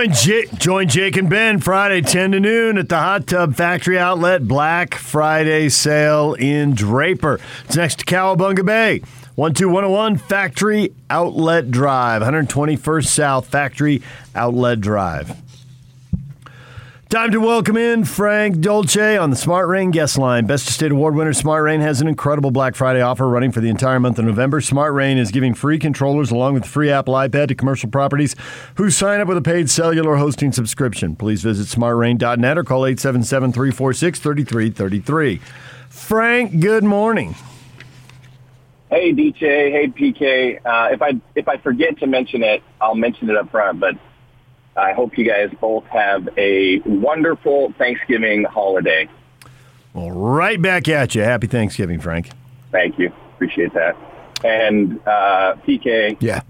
Join, Jake and Ben Friday 10 to noon at the Hot Tub Factory Outlet Black Friday sale in Draper. It's next to Cowabunga Bay. 12101 Factory Outlet Drive, 121st South Factory Outlet Drive. Time to welcome in Frank Dolce on the Smart Rain guest line. Best of State Award winner Smart Rain has an incredible Black Friday offer running for the entire month of November. Smart Rain is giving free controllers along with free Apple iPad to commercial properties who sign up with a paid cellular hosting subscription. Please visit smartrain.net or call 877 346 3333. Frank, good morning. Hey DJ, hey PK. Uh, if I if I forget to mention it, I'll mention it up front. But I hope you guys both have a wonderful Thanksgiving holiday. Well, right back at you. Happy Thanksgiving, Frank. Thank you. Appreciate that. And uh, PK, Yeah.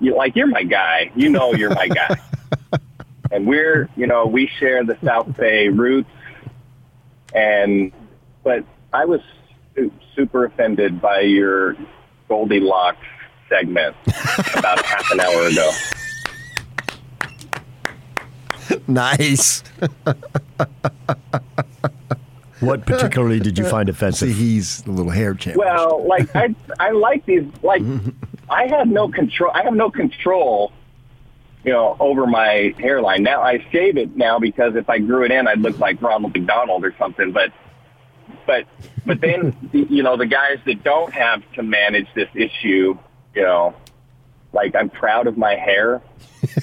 you like you're my guy. You know you're my guy. and we're you know we share the South Bay roots. And but I was super offended by your Goldilocks segment about half an hour ago. Nice. What particularly did you find See, offensive? he's a little hair champ. Well, like I, I like these. Like I have no control. I have no control, you know, over my hairline. Now I shave it now because if I grew it in, I'd look like Ronald McDonald or something. But, but, but then you know the guys that don't have to manage this issue, you know, like I'm proud of my hair,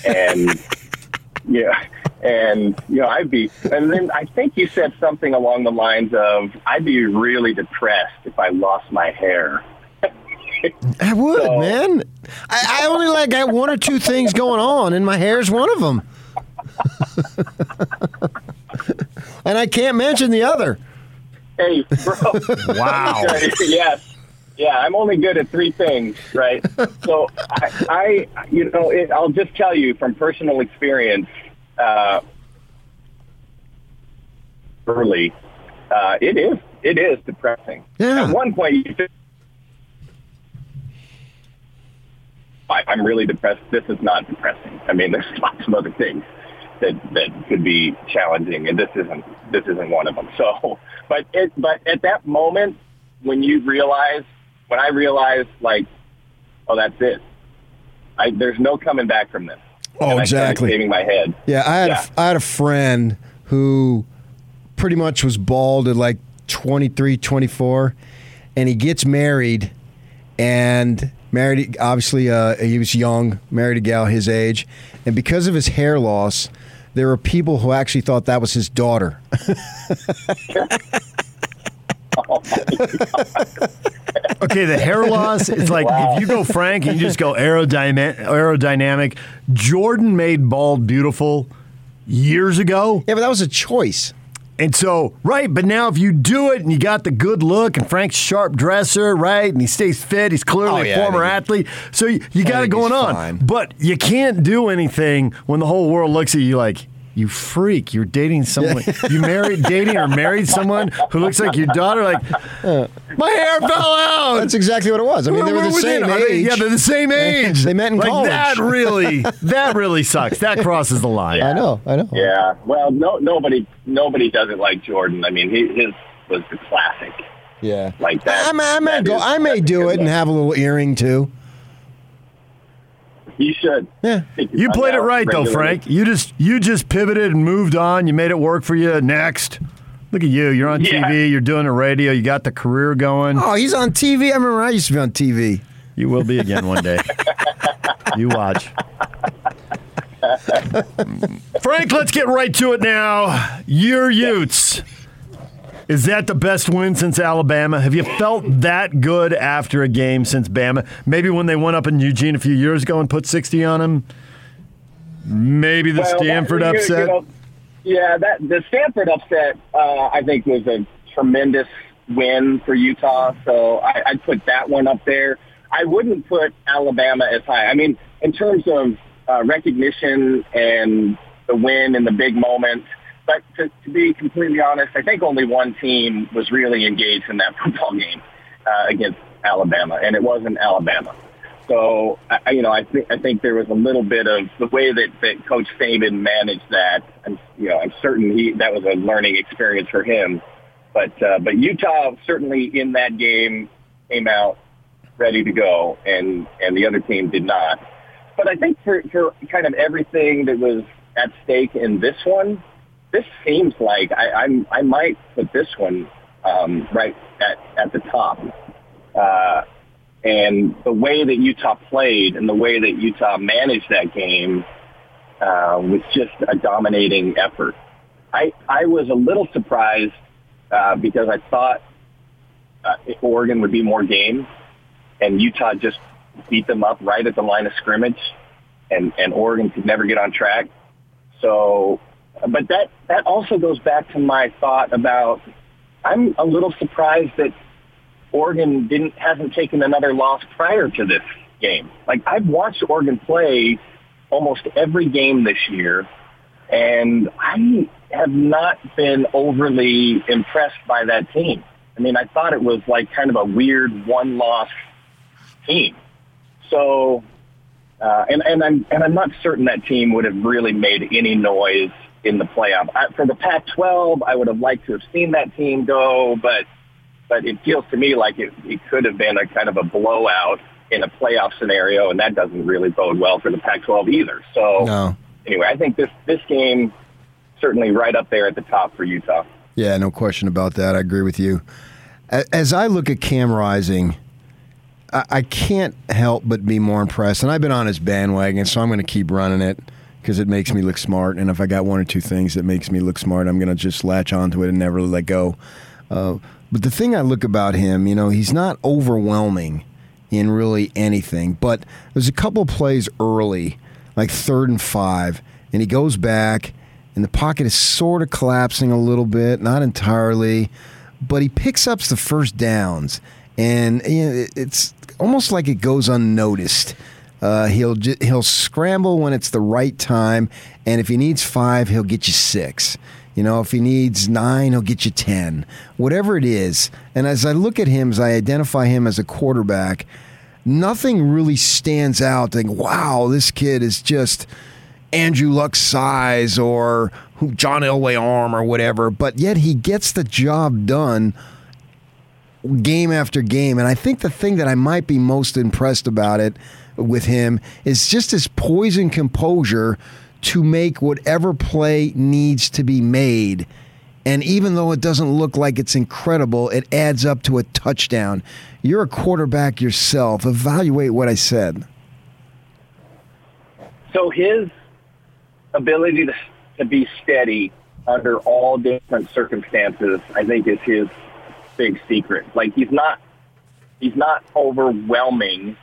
and yeah. And you know, I'd be, and then I think you said something along the lines of, "I'd be really depressed if I lost my hair." I would, So- man. I, I only like got one or two things going on, and my hair's one of them. and I can't mention the other. Hey, bro. Wow. yes. Yeah, I'm only good at three things, right? So I, I you know, it, I'll just tell you from personal experience. Uh, early, uh, it is it is depressing. Yeah. At one point, you just, I- I'm really depressed. This is not depressing. I mean, there's lots of other things that that could be challenging, and this isn't this isn't one of them. So, but it but at that moment when you realize, when I realized, like, oh, that's it. I there's no coming back from this. Oh, exactly. Shaving my head. Yeah, I had Yeah. A, I had a friend who pretty much was bald at like 23, 24, and he gets married and married obviously uh, he was young, married a gal his age, and because of his hair loss, there were people who actually thought that was his daughter. Okay, the hair loss is like if you go Frank and you just go aerodynamic, aerodynamic. Jordan made bald beautiful years ago. Yeah, but that was a choice. And so, right, but now if you do it and you got the good look and Frank's sharp dresser, right, and he stays fit, he's clearly Oh, a yeah, I former athlete. So you, you got it going on. fine. But you can't do anything when the whole world looks at you like, you freak, you're dating someone, you married, dating or married someone who looks like your daughter, like, my hair fell out. That's exactly what it was. I mean, they were We're the same are they- age. yeah, they're the same age. They met in like, college. That really, that really sucks. That crosses the line. I know, I know. Yeah. Well, no, nobody nobody does it like Jordan. I mean, he, his was the classic. Yeah. Like that. I, may- I may that go. is- I may do it and have a little earring too. You should. Yeah. You played it out right though. Frank. You just you just pivoted and moved on. You made it work for you. Next, look at you. You're on Yeah. TV. You're doing the radio. You got the career going. Oh, he's on TV. I remember I used to be on TV. You will be again one day. you watch. Frank, let's get right to it now. Your Utes. Is that the best win since Alabama? Have you felt that good after a game since Bama? Maybe when they went up in Eugene a few years ago and put 60 on them? Maybe the Well, Stanford that- upset? know, yeah, that the Stanford upset, uh, I think, was a tremendous win for Utah. So I, I'd put that one up there. I wouldn't put Alabama as high. I mean, in terms of uh, recognition and the win and the big moments. But to, to be completely honest, I think only one team was really engaged in that football game uh, against Alabama, and it wasn't Alabama. So, I, you know, I think I think there was a little bit of the way that, that Coach Saban managed that. And you know, I'm certain he that was a learning experience for him. But uh, but Utah certainly in that game came out ready to go, and and the other team did not. But I think for for kind of everything that was at stake in this one, this seems like I, I'm I might put this one um, right at at the top. Uh, and the way that Utah played and the way that Utah managed that game uh, was just a dominating effort. I I was a little surprised uh, because I thought uh, Oregon would be more game, and Utah just beat them up right at the line of scrimmage, and and Oregon could never get on track. So, but that that also goes back to my thought about I'm a little surprised that Oregon didn't hasn't taken another loss prior to this game. Like I've watched Oregon play almost every game this year, and I have not been overly impressed by that team. I mean, I thought it was like kind of a weird one-loss team. So, uh, and and I'm and I'm not certain that team would have really made any noise in the playoff. I, for the Pac-12, I would have liked to have seen that team go, but but it feels to me like it, it could have been a kind of a blowout in a playoff scenario, and that doesn't really bode well for the Pac-12 either. So No. anyway, I think this this game certainly right up there at the top for Utah. Yeah, no question about that. I agree with you. As I look at Cam Rising, I I can't help but be more impressed. And I've been on his bandwagon, so I'm going to keep running it because it makes me look smart. And if I got one or two things that makes me look smart, I'm going to just latch onto it and never let go. Uh, but the thing I look about him, you know, he's not overwhelming in really anything. But there's a couple plays early, like third and five, and he goes back, and the pocket is sort of collapsing a little bit, not entirely, but he picks up the first downs, and you know, it's almost like it goes unnoticed. Uh, he'll he'll scramble when it's the right time, and if he needs five, he'll get you six. You know, if he needs nine, he'll get you ten. Whatever it is. And as I look at him, as I identify him as a quarterback, nothing really stands out. Think, wow, this kid is just Andrew Luck's size or John Elway arm or whatever. But yet he gets the job done game after game. And I think the thing that I might be most impressed about it with him is just his poise and composure to make whatever play needs to be made. And even though it doesn't look like it's incredible, it adds up to a touchdown. You're a quarterback yourself. Evaluate what I said. So his ability to, to be steady under all different circumstances, I think, is his big secret. Like he's not he's not overwhelming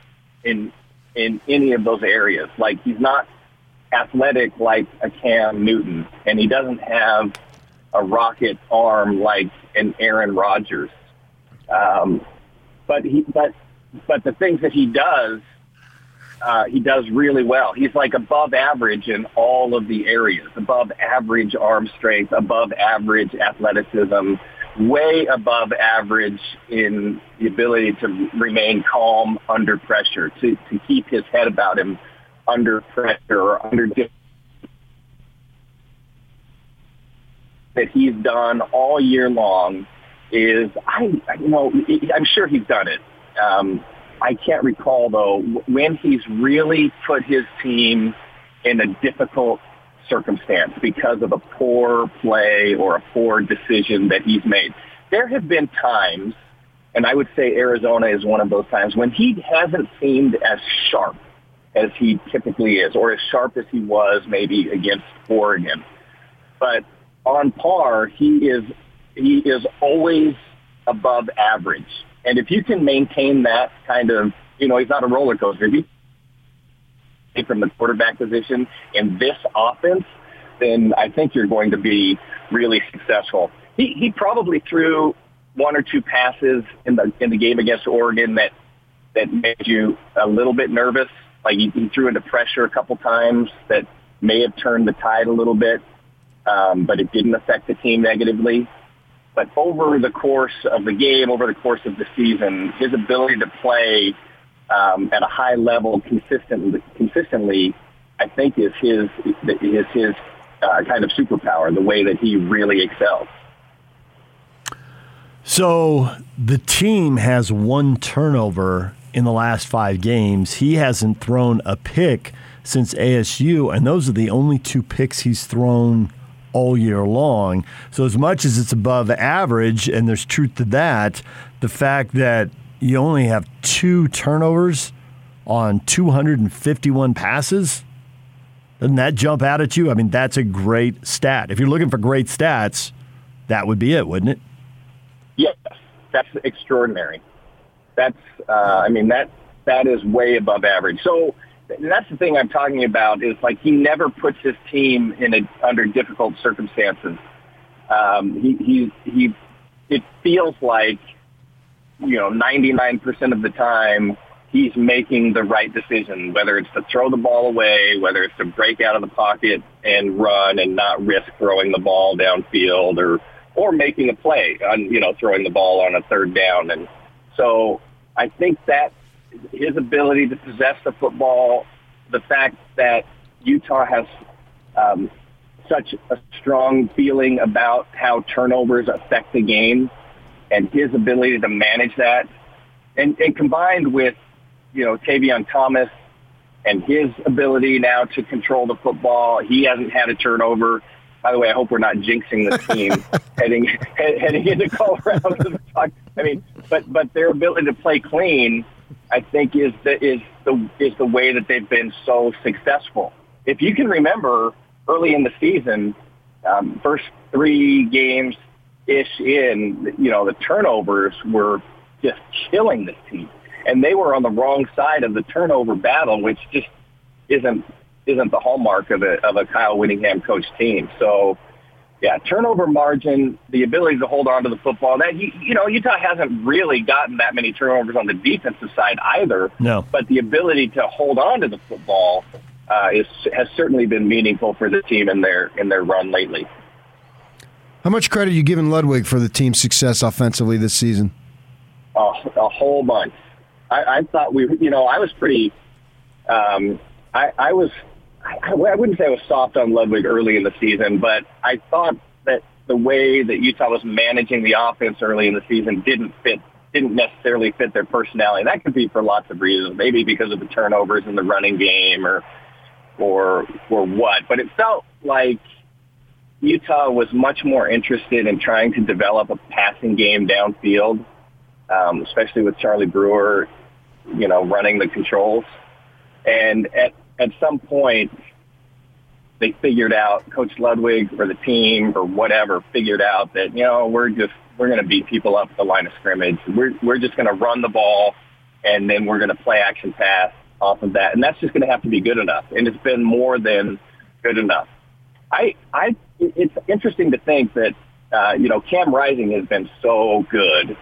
in in any of those areas. Like he's not athletic like a Cam Newton, and he doesn't have a rocket arm like an Aaron Rodgers. Um, but he but but the things that he does uh, he does really well. He's like above average in all of the areas, above average arm strength, above average athleticism, way above average in the ability to remain calm under pressure, to, to keep his head about him under pressure or under that he's done all year long is I you know I'm sure he's done it. Um, I can't recall though when he's really put his team in a difficult circumstance because of a poor play or a poor decision that he's made. There have been times, and I would say Arizona is one of those times when he hasn't seemed as sharp as he typically is, or as sharp as he was maybe against Oregon. But on par, he is he is always above average. And if you can maintain that kind of, you know, he's not a roller coaster. If you from the quarterback position in this offense, then I think you're going to be really successful. He he probably threw one or two passes in the in the game against Oregon that that made you a little bit nervous. Like he, he threw into pressure a couple times that may have turned the tide a little bit, um, but it didn't affect the team negatively. But over the course of the game, over the course of the season, his ability to play um, at a high level consistently, consistently, I think is his is his uh, kind of superpower, the way that he really excels. So the team has one turnover in the last five games. He hasn't thrown a pick since ASU, and those are the only two picks he's thrown all year long. So, as much as it's above average, and there's truth to that, the fact that you only have two turnovers on 251 passes, doesn't that jump out at you? I mean, that's a great stat. If you're looking for great stats, that would be it, wouldn't it? Yes, that's extraordinary. That's, uh, I mean, that that is way above average. So that's the thing I'm talking about is like he never puts his team in a, under difficult circumstances. Um, he, he, he, it feels like, you know, 99% of the time he's making the right decision, whether it's to throw the ball away, whether it's to break out of the pocket and run and not risk throwing the ball downfield or, or making a play on, you know, throwing the ball on a third down. And so I think that his ability to possess the football, the fact that Utah has um, such a strong feeling about how turnovers affect the game and his ability to manage that, and, and combined with, you know, Tavion Thomas and his ability now to control the football. He hasn't had a turnover. By the way, I hope we're not jinxing the team heading heading into Colorado. I mean, but but their ability to play clean I think is the is the is the way that they've been so successful. If you can remember early in the season, um, first three games ish in, you know, the turnovers were just killing this team, and they were on the wrong side of the turnover battle, which just isn't isn't the hallmark of a of a Kyle Whittingham coach team. So yeah, turnover margin, the ability to hold on to the football. That you, you know, Utah hasn't really gotten that many turnovers on the defensive side either. No, but the ability to hold on to the football uh, is has certainly been meaningful for the team in their in their run lately. How much credit are you giving Ludwig for the team's success offensively this season? Oh, a whole bunch. I, I thought we, you know, I was pretty. Um, I, I was I, I wouldn't say I was soft on Ludwig early in the season, but I thought that the way that Utah was managing the offense early in the season didn't fit didn't necessarily fit their personality. That could be for lots of reasons, maybe because of the turnovers in the running game or or or what. But it felt like Utah was much more interested in trying to develop a passing game downfield, um, especially with Charlie Brewer, you know, running the controls. And at at some point they figured out Coach Ludwig or the team or whatever figured out that you know we're just we're going to beat people up at the line of scrimmage. We're we're just going to run the ball and then we're going to play action pass off of that, and that's just going to have to be good enough. And it's been more than good enough. I I it's interesting to think that uh, you know Cam Rising has been so good,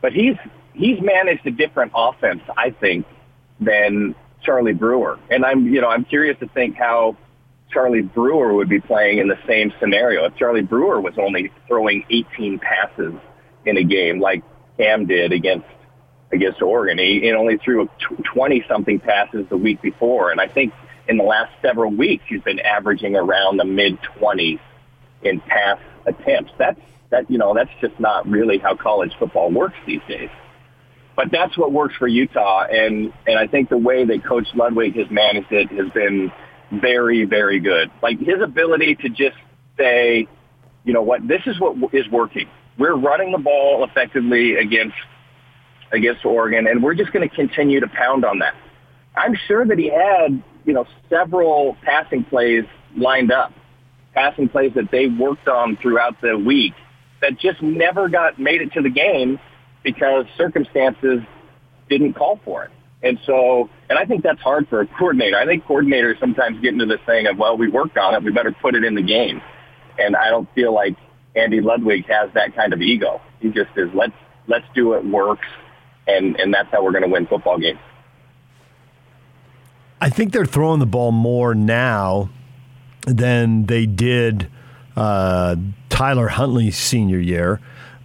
but he's he's managed a different offense, I think, than Charlie Brewer. And I'm, you know, I'm curious to think how Charlie Brewer would be playing in the same scenario. If Charlie Brewer was only throwing 18 passes in a game like Cam did against against Oregon, he, he only threw 20 something passes the week before, and I think in the last several weeks he's been averaging around the mid 20s in pass attempts. That's that you know that's just not really how college football works these days but that's what works for Utah. And, and I think the way that Coach Ludwig has managed it has been very, very good. Like his ability to just say, you know what, this is what is working. We're running the ball effectively against against Oregon, and we're just going to continue to pound on that. I'm sure that he had, you know, several passing plays lined up, passing plays that they worked on throughout the week that just never got made it to the game because circumstances didn't call for it. And so, and I think that's hard for a coordinator. I think coordinators sometimes get into this thing of, well, we worked on it, we better put it in the game. And I don't feel like Andy Ludwig has that kind of ego. He just is, let's let's do it works, and and that's how we're going to win football games. I think they're throwing the ball more now than they did uh, Tyler Huntley's senior year.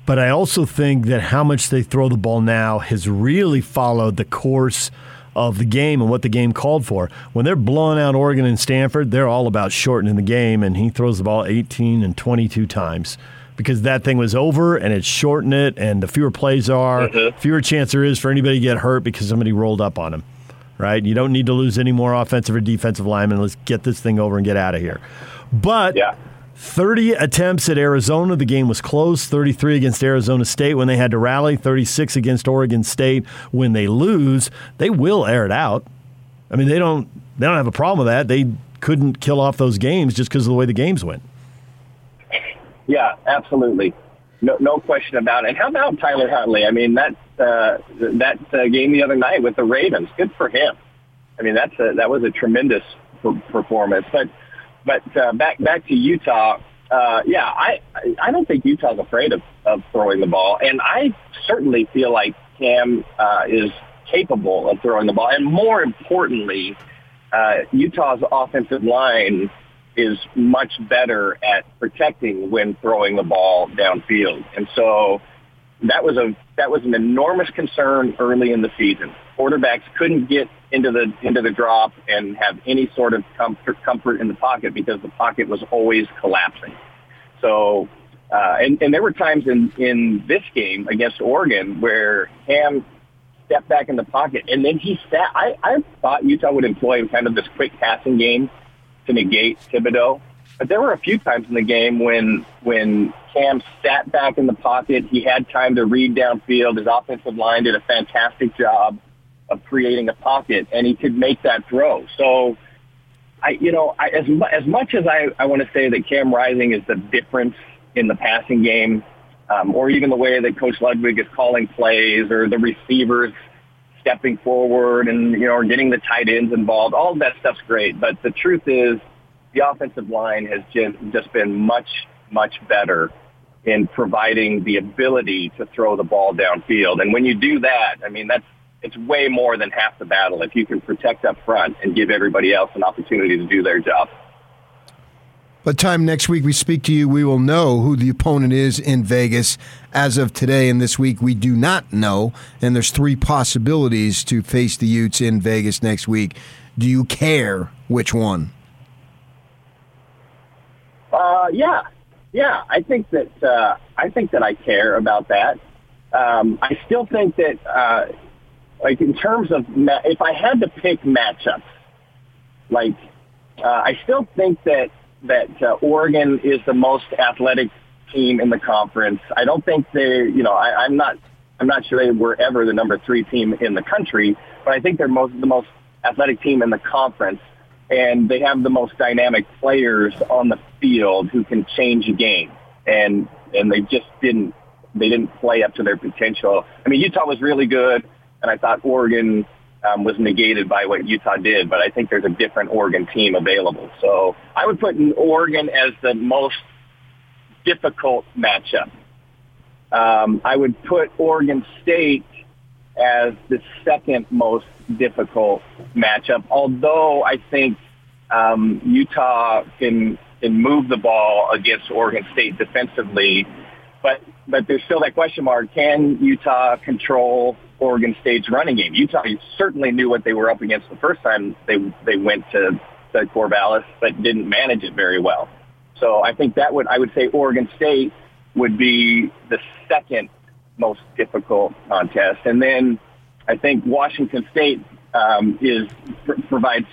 But I also think that how much they throw the ball now has really followed the course of the game and what the game called for. When they're blowing out Oregon and Stanford, they're all about shortening the game, and he throws the ball 18 and 22 times because that thing was over and it shortened it, and the fewer plays are, Mhm. fewer chance there is for anybody to get hurt because somebody rolled up on him. Right? You don't need to lose any more offensive or defensive linemen. Let's get this thing over and get out of here. But Yeah. 30 attempts at Arizona. The game was close. 33 against Arizona State when they had to rally. 36 against Oregon State when they lose. They will air it out. I mean, they don't. They don't have a problem with that. They couldn't kill off those games just because of the way the games went. Yeah, absolutely. No, no question about it. And how about Tyler Huntley? I mean, that uh, that uh, game the other night with the Ravens, good for him. I mean, that's a, that was a tremendous per- performance. But but uh, back back to Utah. Uh, yeah, I I don't think Utah's afraid of, of throwing the ball, and I certainly feel like Cam uh, is capable of throwing the ball, and more importantly, uh, Utah's offensive line is much better at protecting when throwing the ball downfield. And so that was a that was an enormous concern early in the season. Quarterbacks couldn't get into the into the drop and have any sort of comfort comfort in the pocket because the pocket was always collapsing. So uh, and, and there were times in, in this game against Oregon where Ham stepped back in the pocket and then he sat. I, I thought Utah would employ kind of this quick passing game to negate Thibodeaux. But there were a few times in the game when when Cam sat back in the pocket. He had time to read downfield. His offensive line did a fantastic job of creating a pocket, and he could make that throw. So, I you know I, as mu- as much as I I want to say that Cam Rising is the difference in the passing game, um, or even the way that Coach Ludwig is calling plays, or the receivers stepping forward and you know getting the tight ends involved. All of that stuff's great, but the truth is the offensive line has just been much much better in providing the ability to throw the ball downfield. And when you do that, I mean that's it's way more than half the battle if you can protect up front and give everybody else an opportunity to do their job. By the time next week we speak to you, we will know who the opponent is in Vegas. As of today and this week, we do not know, and there's three possibilities to face the Utes in Vegas next week. Do you care which one? Uh, yeah, yeah. I think that uh, I think that I care about that. Um, I still think that, uh, like in terms of ma- if I had to pick matchups, like uh, I still think that that uh, Oregon is the most athletic team in the conference. I don't think they, you know, I, I'm not I'm not sure they were ever the number three team in the country, but I think they're most the most athletic team in the conference and they have the most dynamic players on the field who can change a game. And and they just didn't they didn't play up to their potential. I mean, Utah was really good, and I thought Oregon um, was negated by what Utah did. But I think there's a different Oregon team available. So I would put Oregon as the most difficult matchup. Um, I would put Oregon State as the second most difficult matchup. Although I think um, Utah can can move the ball against Oregon State defensively, but but there's still that question mark: Can Utah control Oregon State's running game? Utah certainly knew what they were up against the first time they they went to, to Corvallis, but didn't manage it very well. So I think that would I would say Oregon State would be the second most difficult contest. And then I think Washington State um, is pr- provides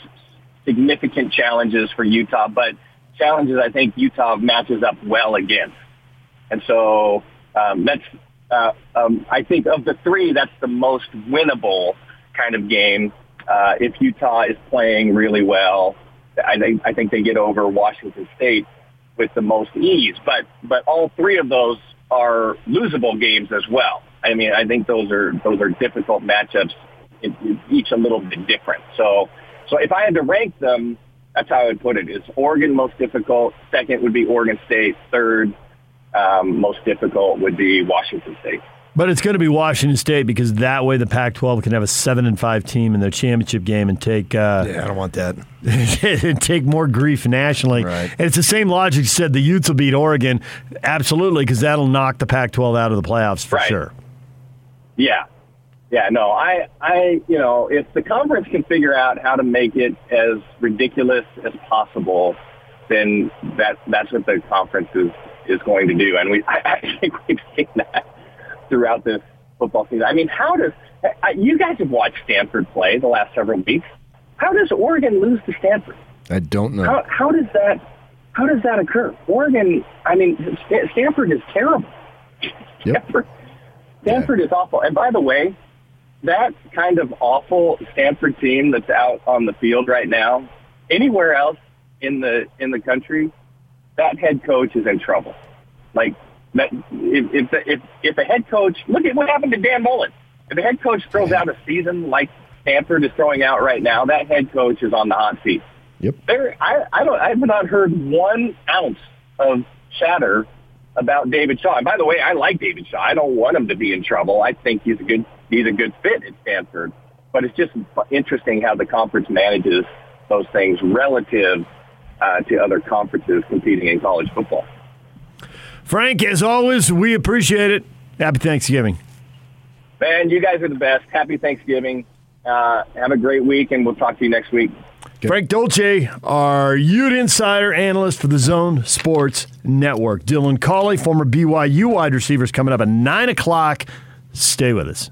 significant challenges for Utah, but challenges I think Utah matches up well against. And so um, that's uh, um, I think of the three, that's the most winnable kind of game. Uh, if Utah is playing really well, I think I think they get over Washington State with the most ease. But but all three of those are losable games as well. I mean, I think those are those are difficult matchups, each a little bit different. So so if I had to rank them, that's how I would put it: is Oregon most difficult, second would be Oregon State, third um, most difficult would be Washington State. But it's going to be Washington State because that way the Pac-12 can have a seven and five team in their championship game and take uh, Yeah, I don't want that. and take more grief nationally. Right. And it's the same logic. You said the Utes will beat Oregon, absolutely, because that'll knock the Pac-12 out of the playoffs for Right. sure. Yeah, Yeah, no, I, I, you know, if the conference can figure out how to make it as ridiculous as possible, then that that's what the conference is is going to do. And we, I, I think we've seen that throughout this football season. I mean, how does I, you guys have watched Stanford play the last several weeks? How does Oregon lose to Stanford? I don't know. How, how does that how does that occur? Oregon, I mean, Stanford is terrible. Yep. Stanford, Stanford is awful. And by the way, that kind of awful Stanford team that's out on the field right now, anywhere else in the in the country, that head coach is in trouble. Like that, if if if, if a head coach, look at what happened to Dan Mullen. If a head coach throws out a season like Stanford is throwing out right now, that head coach is on the hot seat. Yep. There, I, I don't, I have not heard one ounce of chatter about David Shaw. And by the way, I like David Shaw. I don't want him to be in trouble. I think he's a good, he's a good fit at Stanford. But it's just interesting how the conference manages those things relative uh, to other conferences competing in college football. Frank, as always, we appreciate it. Happy Thanksgiving. Man, you guys are the best. Happy Thanksgiving. Uh, have a great week, and we'll talk to you next week. Frank Dolce, our Ute Insider analyst for the Zone Sports Network. Dylan Collie, former BYU wide receivers, coming up at 9 o'clock. Stay with us.